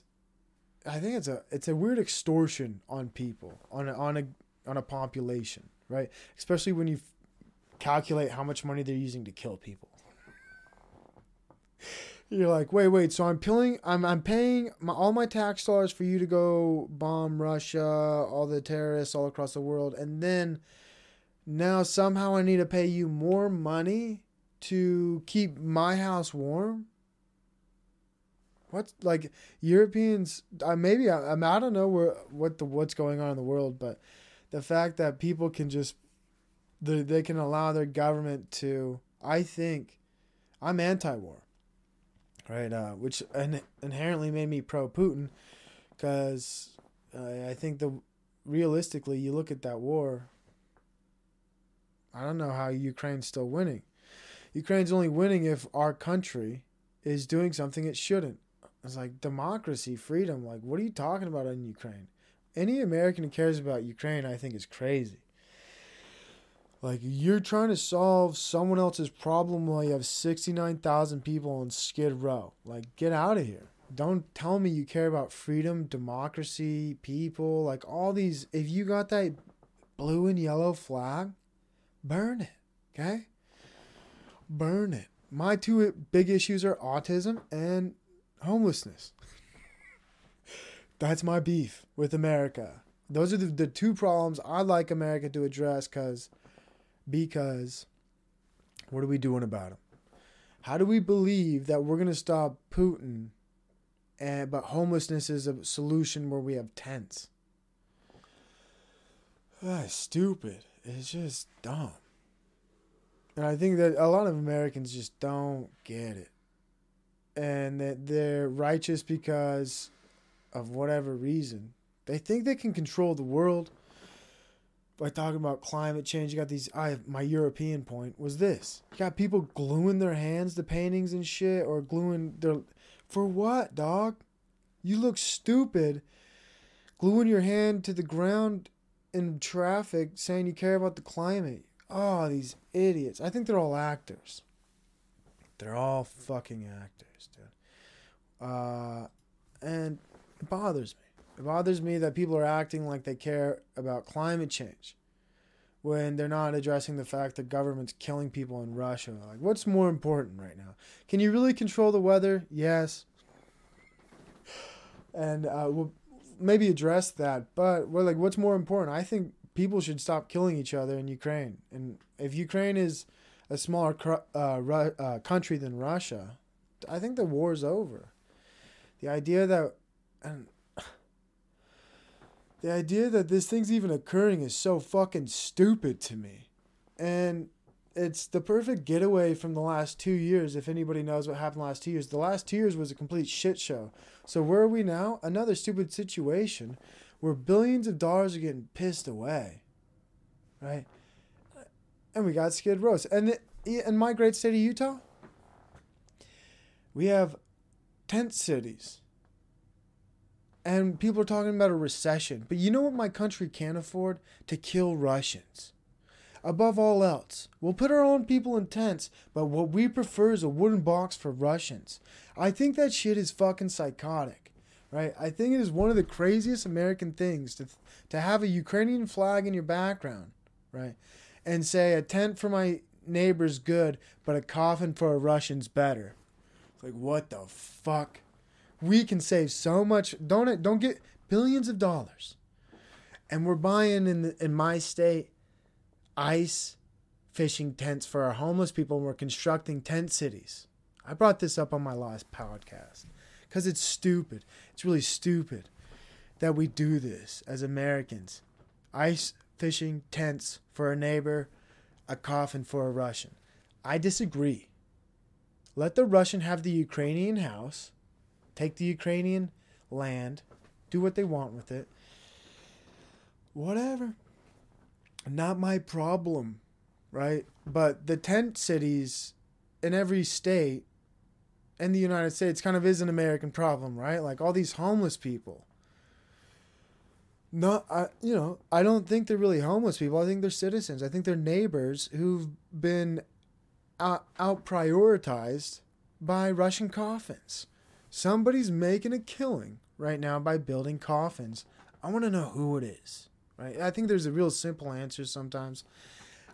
I think it's a it's a weird extortion on people, on a, on a on a population, right? Especially when you calculate how much money they're using to kill people. You're like, wait, wait. So I'm paying, I'm, I'm paying my, all my tax dollars for you to go bomb Russia, all the terrorists all across the world, and then now somehow I need to pay you more money to keep my house warm. What's like Europeans? I maybe I, I don't know where what the what's going on in the world, but the fact that people can just they, they can allow their government to I think I'm anti-war right? Uh, which in- inherently made me pro Putin, because uh, I think the realistically, you look at that war. I don't know how Ukraine's still winning. Ukraine's only winning if our country is doing something it shouldn't. It's like democracy, freedom. Like, what are you talking about in Ukraine? Any American who cares about Ukraine, I think, is crazy. Like you're trying to solve someone else's problem while you have 69,000 people on Skid Row. Like get out of here. Don't tell me you care about freedom, democracy, people, like all these if you got that blue and yellow flag, burn it, okay? Burn it. My two big issues are autism and homelessness. That's my beef with America. Those are the, the two problems I'd like America to address because because what are we doing about them? How do we believe that we're going to stop Putin and but homelessness is a solution where we have tents? That's stupid. It's just dumb. And I think that a lot of Americans just don't get it. And that they're righteous because of whatever reason. They think they can control the world by talking about climate change. You got these. I my European point was this. You got people gluing their hands to paintings and shit, or gluing their. For what, dog? You look stupid. Gluing your hand to the ground in traffic, saying you care about the climate. Oh, these idiots. I think they're all actors. They're all fucking actors, dude. Uh, and it bothers me. It bothers me that people are acting like they care about climate change when they're not addressing the fact that government's killing people in Russia. Like, what's more important right now? Can you really control the weather? Yes. And uh, we'll maybe address that. But well, like, what's more important? I think people should stop killing each other in Ukraine. And if Ukraine is a smaller uh, Ru- uh, country than Russia, I think the war's over. The idea that and the idea that this thing's even occurring is so fucking stupid to me. And it's the perfect getaway from the last two years. If anybody knows what happened last two years, the last two years was a complete shit show. So where are we now? Another stupid situation where billions of dollars are getting pissed away, right? And we got Skid Row. And in my great state of Utah, we have tent cities and people are talking about a recession. But you know what my country can't afford? To kill Russians. Above all else, we'll put our own people in tents, but what we prefer is a wooden box for Russians. I think that shit is fucking psychotic, right? I think it is one of the craziest American things to to have a Ukrainian flag in your background, right? And say a tent for my neighbor's good, but a coffin for a Russian's better. It's like what the fuck? We can save so much. Don't don't get billions of dollars, and we're buying in the, in my state ice fishing tents for our homeless people, and we're constructing tent cities. I brought this up on my last podcast because it's stupid. It's really stupid that we do this as Americans. Ice fishing tents for a neighbor, a coffin for a Russian. I disagree. Let the Russian have the Ukrainian house take the Ukrainian land, do what they want with it. Whatever. Not my problem, right? But the tent cities in every state in the United States kind of is an American problem, right? Like all these homeless people. No, I you know, I don't think they're really homeless people. I think they're citizens. I think they're neighbors who've been out, out prioritized by Russian coffins Somebody's making a killing right now by building coffins. I want to know who it is. Right? I think there's a real simple answer sometimes.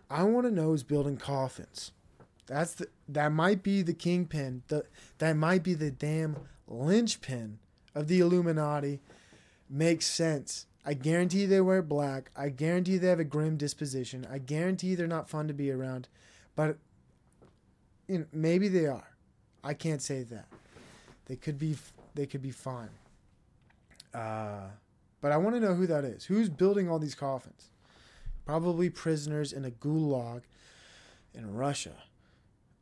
I want to know who's building coffins. That's the that might be the kingpin. The that might be the damn linchpin of the Illuminati. Makes sense. I guarantee they wear black. I guarantee they have a grim disposition. I guarantee they're not fun to be around. But you know, maybe they are. I can't say that. They could be they could be fine. Uh, but I want to know who that is. Who's building all these coffins? Probably prisoners in a gulag in Russia.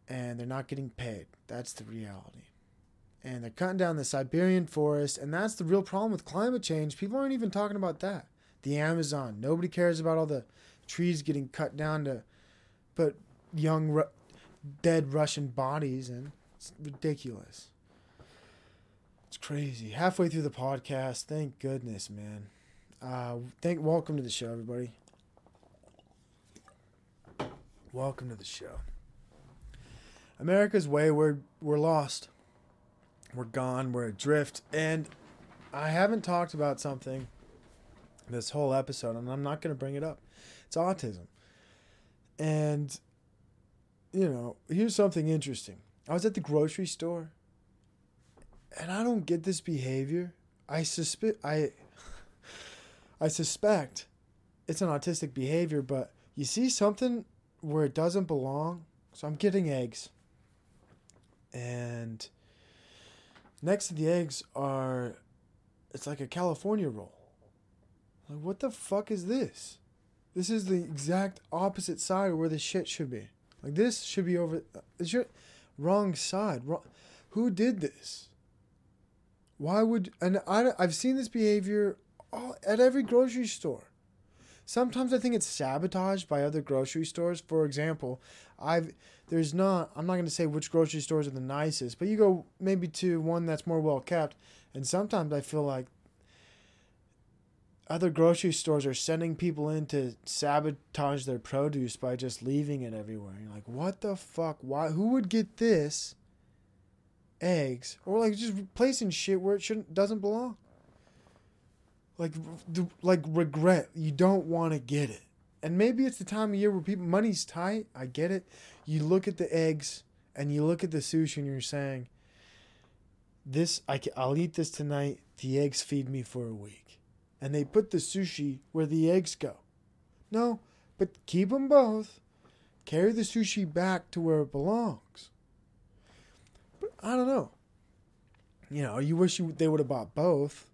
And they're not getting paid. That's the reality. And they're cutting down the Siberian forest. And that's the real problem with climate change. People aren't even talking about that. The Amazon. Nobody cares about all the trees getting cut down to put young, dead Russian bodies in. It's ridiculous. It's crazy. Halfway through the podcast, thank goodness, man. Uh, thank. Welcome to the show, everybody. Welcome to the show. America's way. We're we're lost. We're gone. We're adrift. And I haven't talked about something this whole episode, and I'm not going to bring it up. It's autism. And you know, here's something interesting. I was at the grocery store and I don't get this behavior. I suspect I I suspect it's an autistic behavior, but you see something where it doesn't belong. So I'm getting eggs. And next to the eggs are it's like a California roll. Like what the fuck is this? This is the exact opposite side where the shit should be. Like this should be over. Uh, it's your wrong side. Wrong, who did this? Why would and I I've seen this behavior all, at every grocery store. Sometimes I think it's sabotaged by other grocery stores. For example, I've there's not I'm not going to say which grocery stores are the nicest, but you go maybe to one that's more well kept, and sometimes I feel like other grocery stores are sending people in to sabotage their produce by just leaving it everywhere. You're like, what the fuck? Why? Who would get this? Eggs or like just placing shit where it shouldn't doesn't belong. Like, like regret. You don't want to get it, and maybe it's the time of year where people money's tight. I get it. You look at the eggs and you look at the sushi and you're saying, "This I can, I'll eat this tonight. The eggs feed me for a week." and they put the sushi where the eggs go. No, but keep them both. Carry the sushi back to where it belongs. I don't know. You know, you wish you, they would have bought both,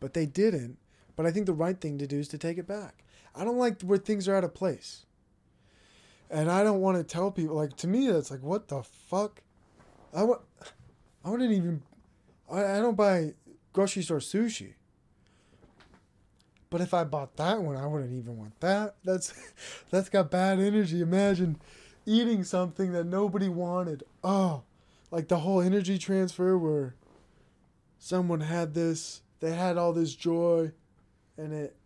but they didn't. But I think the right thing to do is to take it back. I don't like where things are out of place. And I don't want to tell people like to me that's like what the fuck? I want I wouldn't even I, I don't buy grocery store sushi. But if I bought that one, I wouldn't even want that. That's that's got bad energy. Imagine eating something that nobody wanted. Oh, like the whole energy transfer where someone had this, they had all this joy and it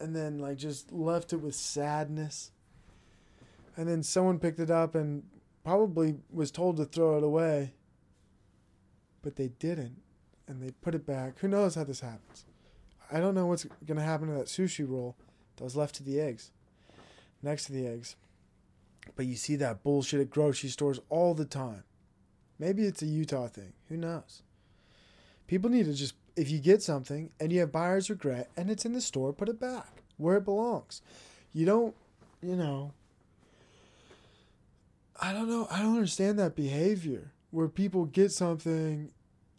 and then like just left it with sadness. And then someone picked it up and probably was told to throw it away. But they didn't and they put it back. Who knows how this happens? I don't know what's gonna happen to that sushi roll that was left to the eggs, next to the eggs. But you see that bullshit at grocery stores all the time. Maybe it's a Utah thing. Who knows? People need to just if you get something and you have buyer's regret and it's in the store, put it back where it belongs. You don't, you know. I don't know. I don't understand that behavior where people get something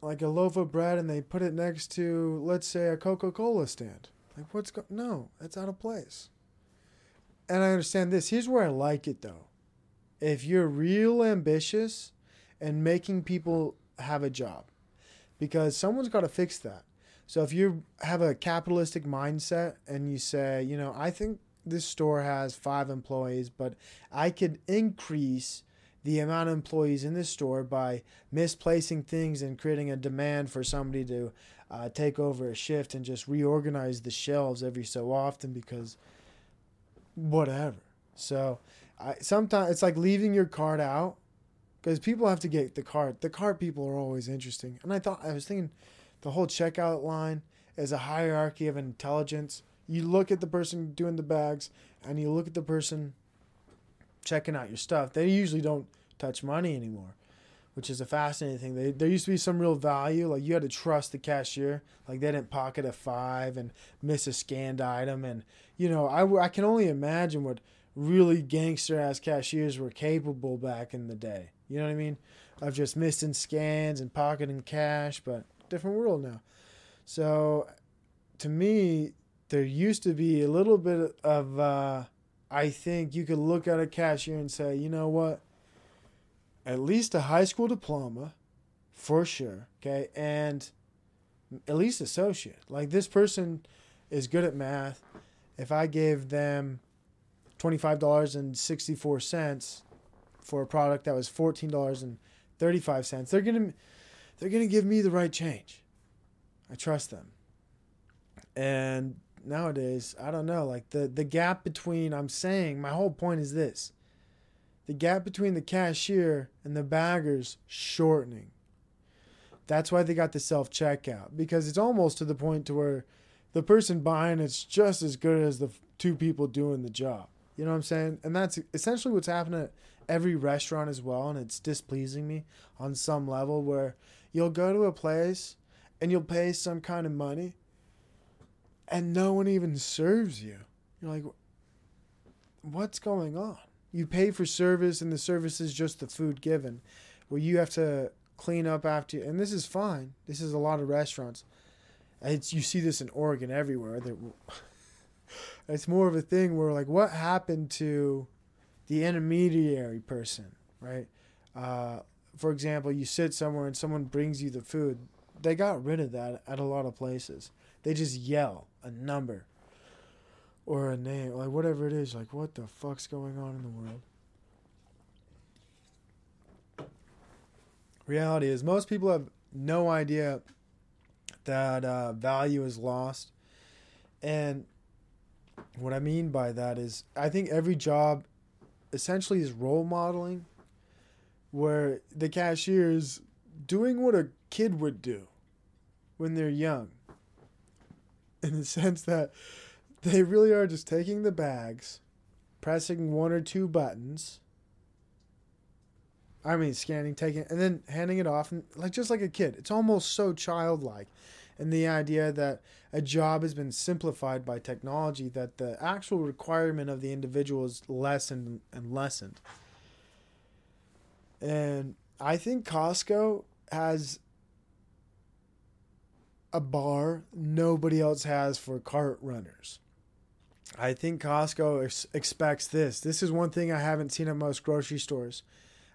like a loaf of bread and they put it next to, let's say, a Coca Cola stand. Like, what's going? No, that's out of place. And I understand this. Here's where I like it though. If you're real ambitious and making people have a job, because someone's got to fix that. So if you have a capitalistic mindset and you say, you know, I think this store has five employees, but I could increase the amount of employees in this store by misplacing things and creating a demand for somebody to uh, take over a shift and just reorganize the shelves every so often because whatever. So I sometimes it's like leaving your card out because people have to get the cart. The cart people are always interesting, and I thought I was thinking the whole checkout line is a hierarchy of intelligence. You look at the person doing the bags, and you look at the person checking out your stuff. They usually don't touch money anymore, which is a fascinating thing. They, there used to be some real value, like you had to trust the cashier, like they didn't pocket a five and miss a scanned item, and you know I, I can only imagine what really gangster ass cashiers were capable back in the day. You know what I mean? I've just missed in scans and pocketing cash, but different world now. So to me, there used to be a little bit of, uh, I think you could look at a cashier and say, you know what? At least a high school diploma for sure. Okay. And at least associate. Like this person is good at math. If I gave them $25.64, for a product that was fourteen dollars and thirty five cents, they're gonna they're gonna give me the right change. I trust them. And nowadays, I don't know, like the the gap between I'm saying my whole point is this. The gap between the cashier and the baggers shortening. That's why they got the self checkout because it's almost to the point to where the person buying it's just as good as the two people doing the job. You know what I'm saying? And that's essentially what's happening every restaurant as well. And it's displeasing me on some level where you'll go to a place and you'll pay some kind of money and no one even serves you. You're like, what's going on? You pay for service and the service is just the food given, where you have to clean up after you. And this is fine. This is a lot of restaurants. It's, you see this in Oregon everywhere. It's more of a thing where like what happened to the intermediary person right? Uh, for example you sit somewhere and someone brings you the food. They got rid of that at a lot of places. They just yell a number or a name like whatever it is like what the fuck's going on in the world? Reality is most people have no idea that uh, value is lost. And what I mean by that is, I think every job essentially is role modeling, where the cashier is doing what a kid would do when they're young. In the sense that they really are just taking the bags, pressing one or two buttons. I mean, scanning, taking, and then handing it off, and like just like a kid. It's almost so childlike and the idea that a job has been simplified by technology that the actual requirement of the individual is lessened and lessened. And I think Costco has a bar nobody else has for cart runners. I think Costco ex- expects this. This is one thing I haven't seen at most grocery stores.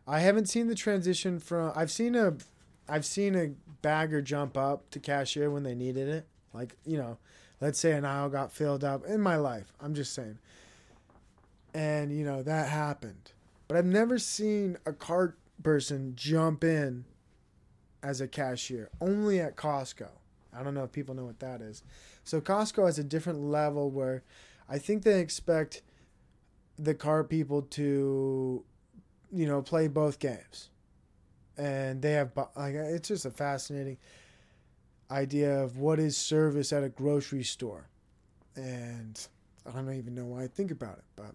I haven't seen the transition from I've seen a I've seen a bagger jump up to cashier when they needed it. Like, you know, let's say an aisle got filled up in my life. I'm just saying. And, you know, that happened. But I've never seen a cart person jump in as a cashier, only at Costco. I don't know if people know what that is. So Costco has a different level where I think they expect the cart people to, you know, play both games and they have like it's just a fascinating idea of what is service at a grocery store. And i don't even know why i think about it but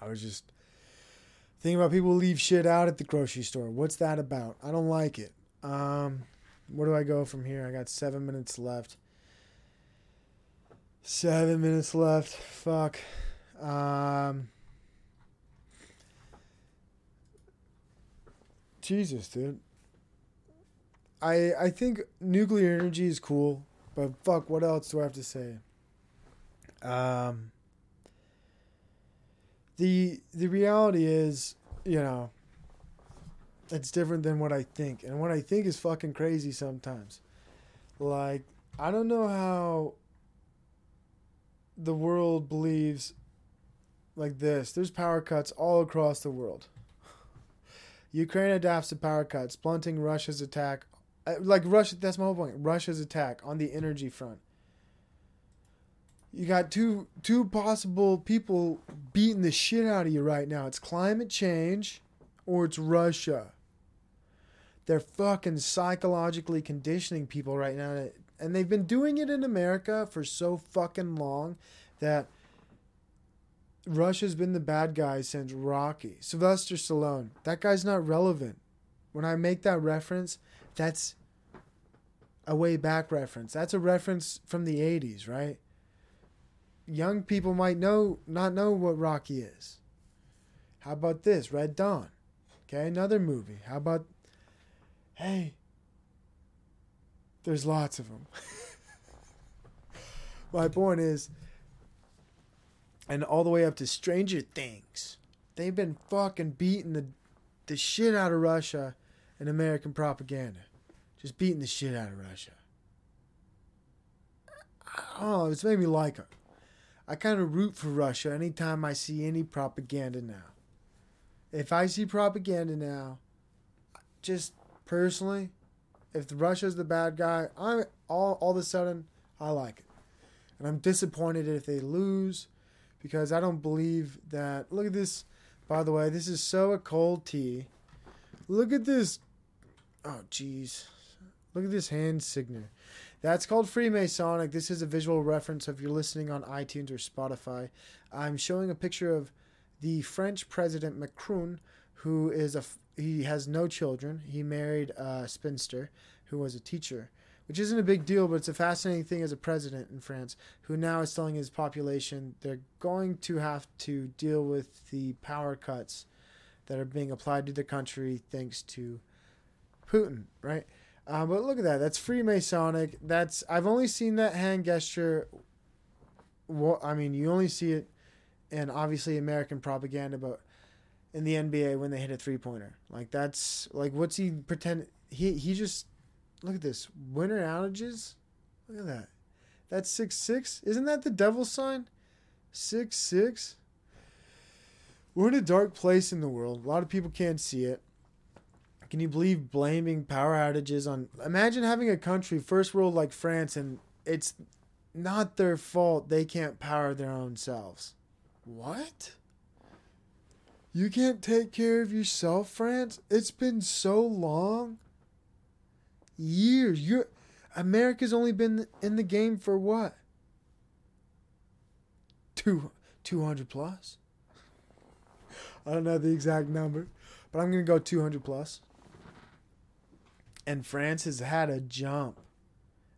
i was just thinking about people leave shit out at the grocery store. What's that about? I don't like it. Um where do i go from here? I got seven minutes left. Seven minutes left. Fuck. Um Jesus, dude. I I think nuclear energy is cool, but fuck, what else do I have to say? Um. The the reality is, you know, it's different than what I think, and what I think is fucking crazy sometimes. Like I don't know how the world believes like this. There's power cuts all across the world. Ukraine adapts to power cuts, blunting Russia's attack. Uh, like Russia, that's my whole point. Russia's attack on the energy front. You got two two possible people beating the shit out of you right now. It's climate change, or it's Russia. They're fucking psychologically conditioning people right now. And they've been doing it in America for so fucking long that Russia's been the bad guy since Rocky. Sylvester Stallone. That guy's not relevant. When I make that reference, that's a way back reference. That's a reference from the 80s, right? Young people might know not know what Rocky is. How about this? Red Dawn. Okay, another movie. How about hey, there's lots of them. My point is and all the way up to Stranger Things. They've been fucking beating the the shit out of Russia and American propaganda. Just beating the shit out of Russia. Oh, it's made me like it. I kind of root for Russia anytime I see any propaganda now. If I see propaganda now, just personally, if Russia's the bad guy, I all all of a sudden I like it, and I'm disappointed if they lose because I don't believe that. Look at this. By the way, this is so a cold tea. Look at this. Oh, jeez. Look at this hand signature. That's called Freemasonic. This is a visual reference if you're listening on iTunes or Spotify. I'm showing a picture of the French President Macron, who is a he has no children. He married a spinster who was a teacher which isn't a big deal, but it's a fascinating thing as a president in France who now is telling his population they're going to have to deal with the power cuts that are being applied to the country thanks to Putin, right? Um, but look at that. That's Freemasonic. That's I've only seen that hand gesture. What I mean, you only see it in obviously American propaganda, but in the NBA when they hit a three pointer, like that's like what's he pretend? He he just Look at this. Winter outages. Look at that. That's six six. Isn't that the devil sign? Six six. We're in a dark place in the world. A lot of people can't see it. Can you believe blaming power outages on? Imagine having a country, first world like France, and it's not their fault they can't power their own selves. What? You can't take care of yourself, France? It's been so long years. You're America's only been in the game for what? Two, 200 plus? I don't know the exact number, but I'm going to go 200 plus. And France has had a jump.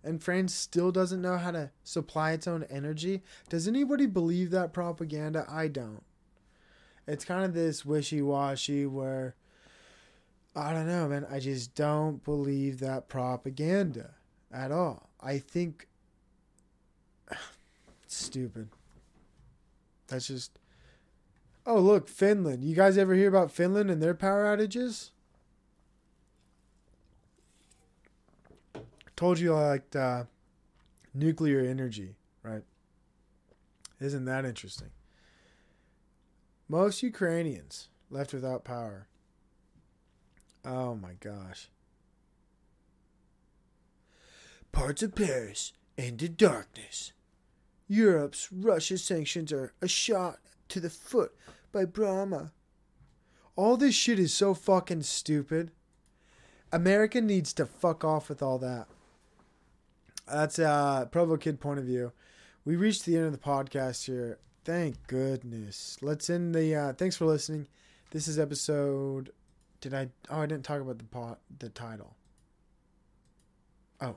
And France still doesn't know how to supply its own energy. Does anybody believe that propaganda? I don't. It's kind of this wishy washy where I don't know, man. I just don't believe that propaganda at all. I think stupid. That's just. Oh, look, Finland. You guys ever hear about Finland and their power outages? Told you I liked uh, nuclear energy, right? Isn't that interesting? Most Ukrainians left without power Oh my gosh. Parts of Paris into darkness. Europe's Russia sanctions are a shot to the foot by Brahma. All this shit is so fucking stupid. America needs to fuck off with all that. That's uh Provo Kid point of view. We reached the end of the podcast here. Thank goodness. Let's end the uh thanks for listening. This is episode did I? Oh, I didn't talk about the pot, the title. Oh.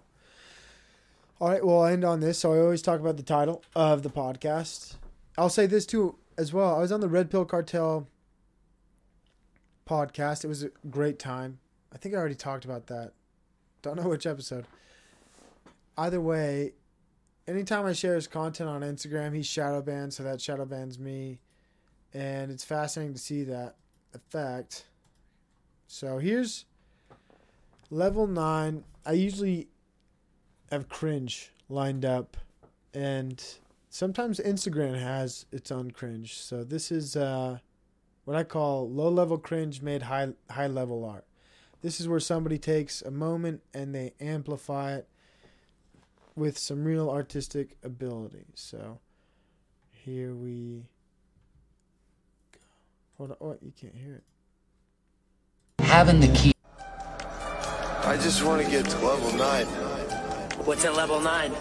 All right. Well, I'll end on this. So I always talk about the title of the podcast. I'll say this too as well. I was on the Red Pill Cartel podcast. It was a great time. I think I already talked about that. Don't know which episode. Either way, anytime I share his content on Instagram, he's shadow banned, so that shadow bans me. And it's fascinating to see that effect. So here's level nine. I usually have cringe lined up, and sometimes Instagram has its own cringe. So this is uh, what I call low level cringe made high high level art. This is where somebody takes a moment and they amplify it with some real artistic ability. So here we go. Hold on. Oh, you can't hear it. Having the key. I just want to get to level 9. What's at level 9?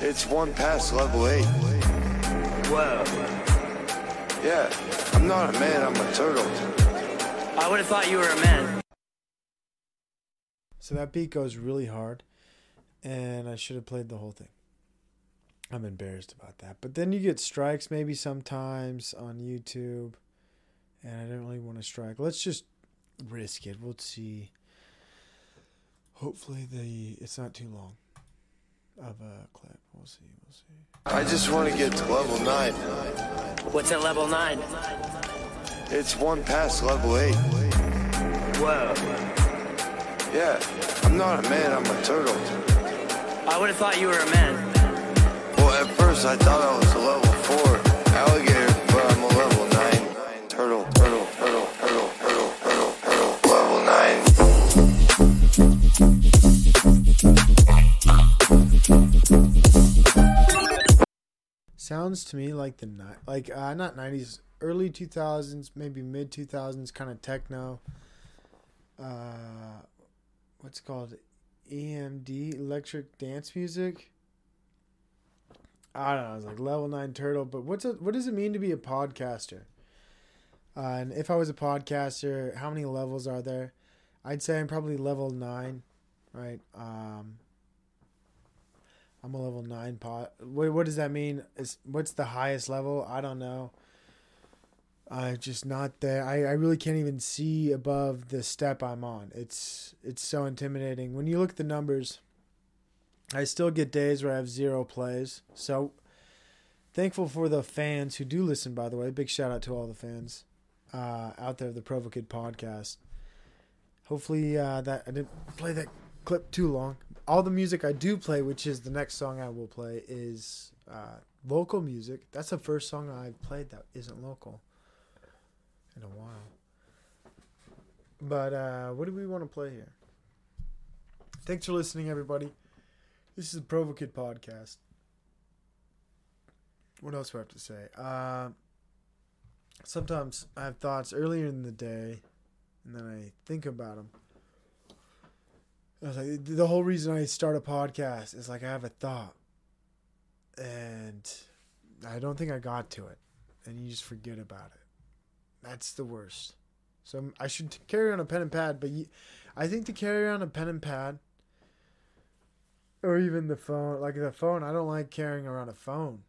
It's one past level 8. Whoa. Yeah, I'm not a man, I'm a turtle. I would have thought you were a man. So that beat goes really hard, and I should have played the whole thing. I'm embarrassed about that. But then you get strikes maybe sometimes on YouTube, and I don't really want to strike. Let's just risk it. We'll see. Hopefully the it's not too long of a clip. We'll see. We'll see. I just want to get to level 9. What's at level 9? It's one past level 8. Whoa. Yeah, I'm not a man, I'm a turtle. I would have thought you were a man. Well, at first I thought I was a level 4 alligator, Sounds to me like the ni- like uh, not nineties, early two thousands, maybe mid two thousands, kind of techno. Uh, what's called EMD, electric dance music. I don't know. It's like level nine turtle, but what's it? What does it mean to be a podcaster? Uh, and if I was a podcaster, how many levels are there? I'd say I'm probably level nine, right? Um, I'm a level nine pot. What what does that mean? Is what's the highest level? I don't know. I just not there. I, I really can't even see above the step I'm on. It's it's so intimidating. When you look at the numbers, I still get days where I have zero plays. So thankful for the fans who do listen. By the way, big shout out to all the fans uh, out there of the Provo Kid podcast. Hopefully uh, that I didn't play that clip too long. All the music I do play, which is the next song I will play, is uh, local music. That's the first song I've played that isn't local in a while. But uh, what do we want to play here? Thanks for listening, everybody. This is the Provo podcast. What else do I have to say? Uh, sometimes I have thoughts earlier in the day, and then I think about them. Was like, the whole reason I start a podcast is like I have a thought, and I don't think I got to it, and you just forget about it. That's the worst. So I should carry on a pen and pad, but you, I think to carry on a pen and pad, or even the phone, like the phone, I don't like carrying around a phone.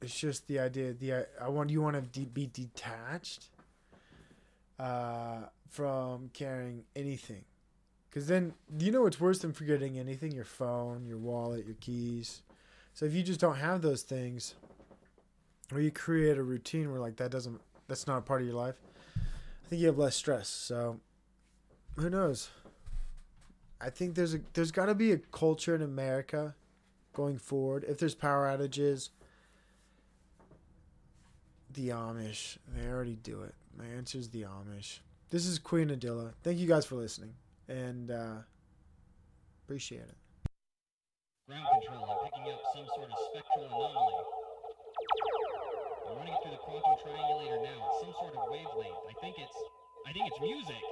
It's just the idea. The I want you want to de- be detached uh, from carrying anything, because then you know what's worse than forgetting anything? Your phone, your wallet, your keys. So if you just don't have those things, or you create a routine where like that doesn't that's not a part of your life, I think you have less stress. So who knows? I think there's a there's got to be a culture in America going forward. If there's power outages, the Amish they already do it. My answer is the Amish. This is Queendilla. Thank you guys for listening and uh, appreciate it. ground control. I'm picking up some sort of spectral anomaly. I'm running through the quantum triangulator now. It's some sort of wavelength. I think it's I think it's music.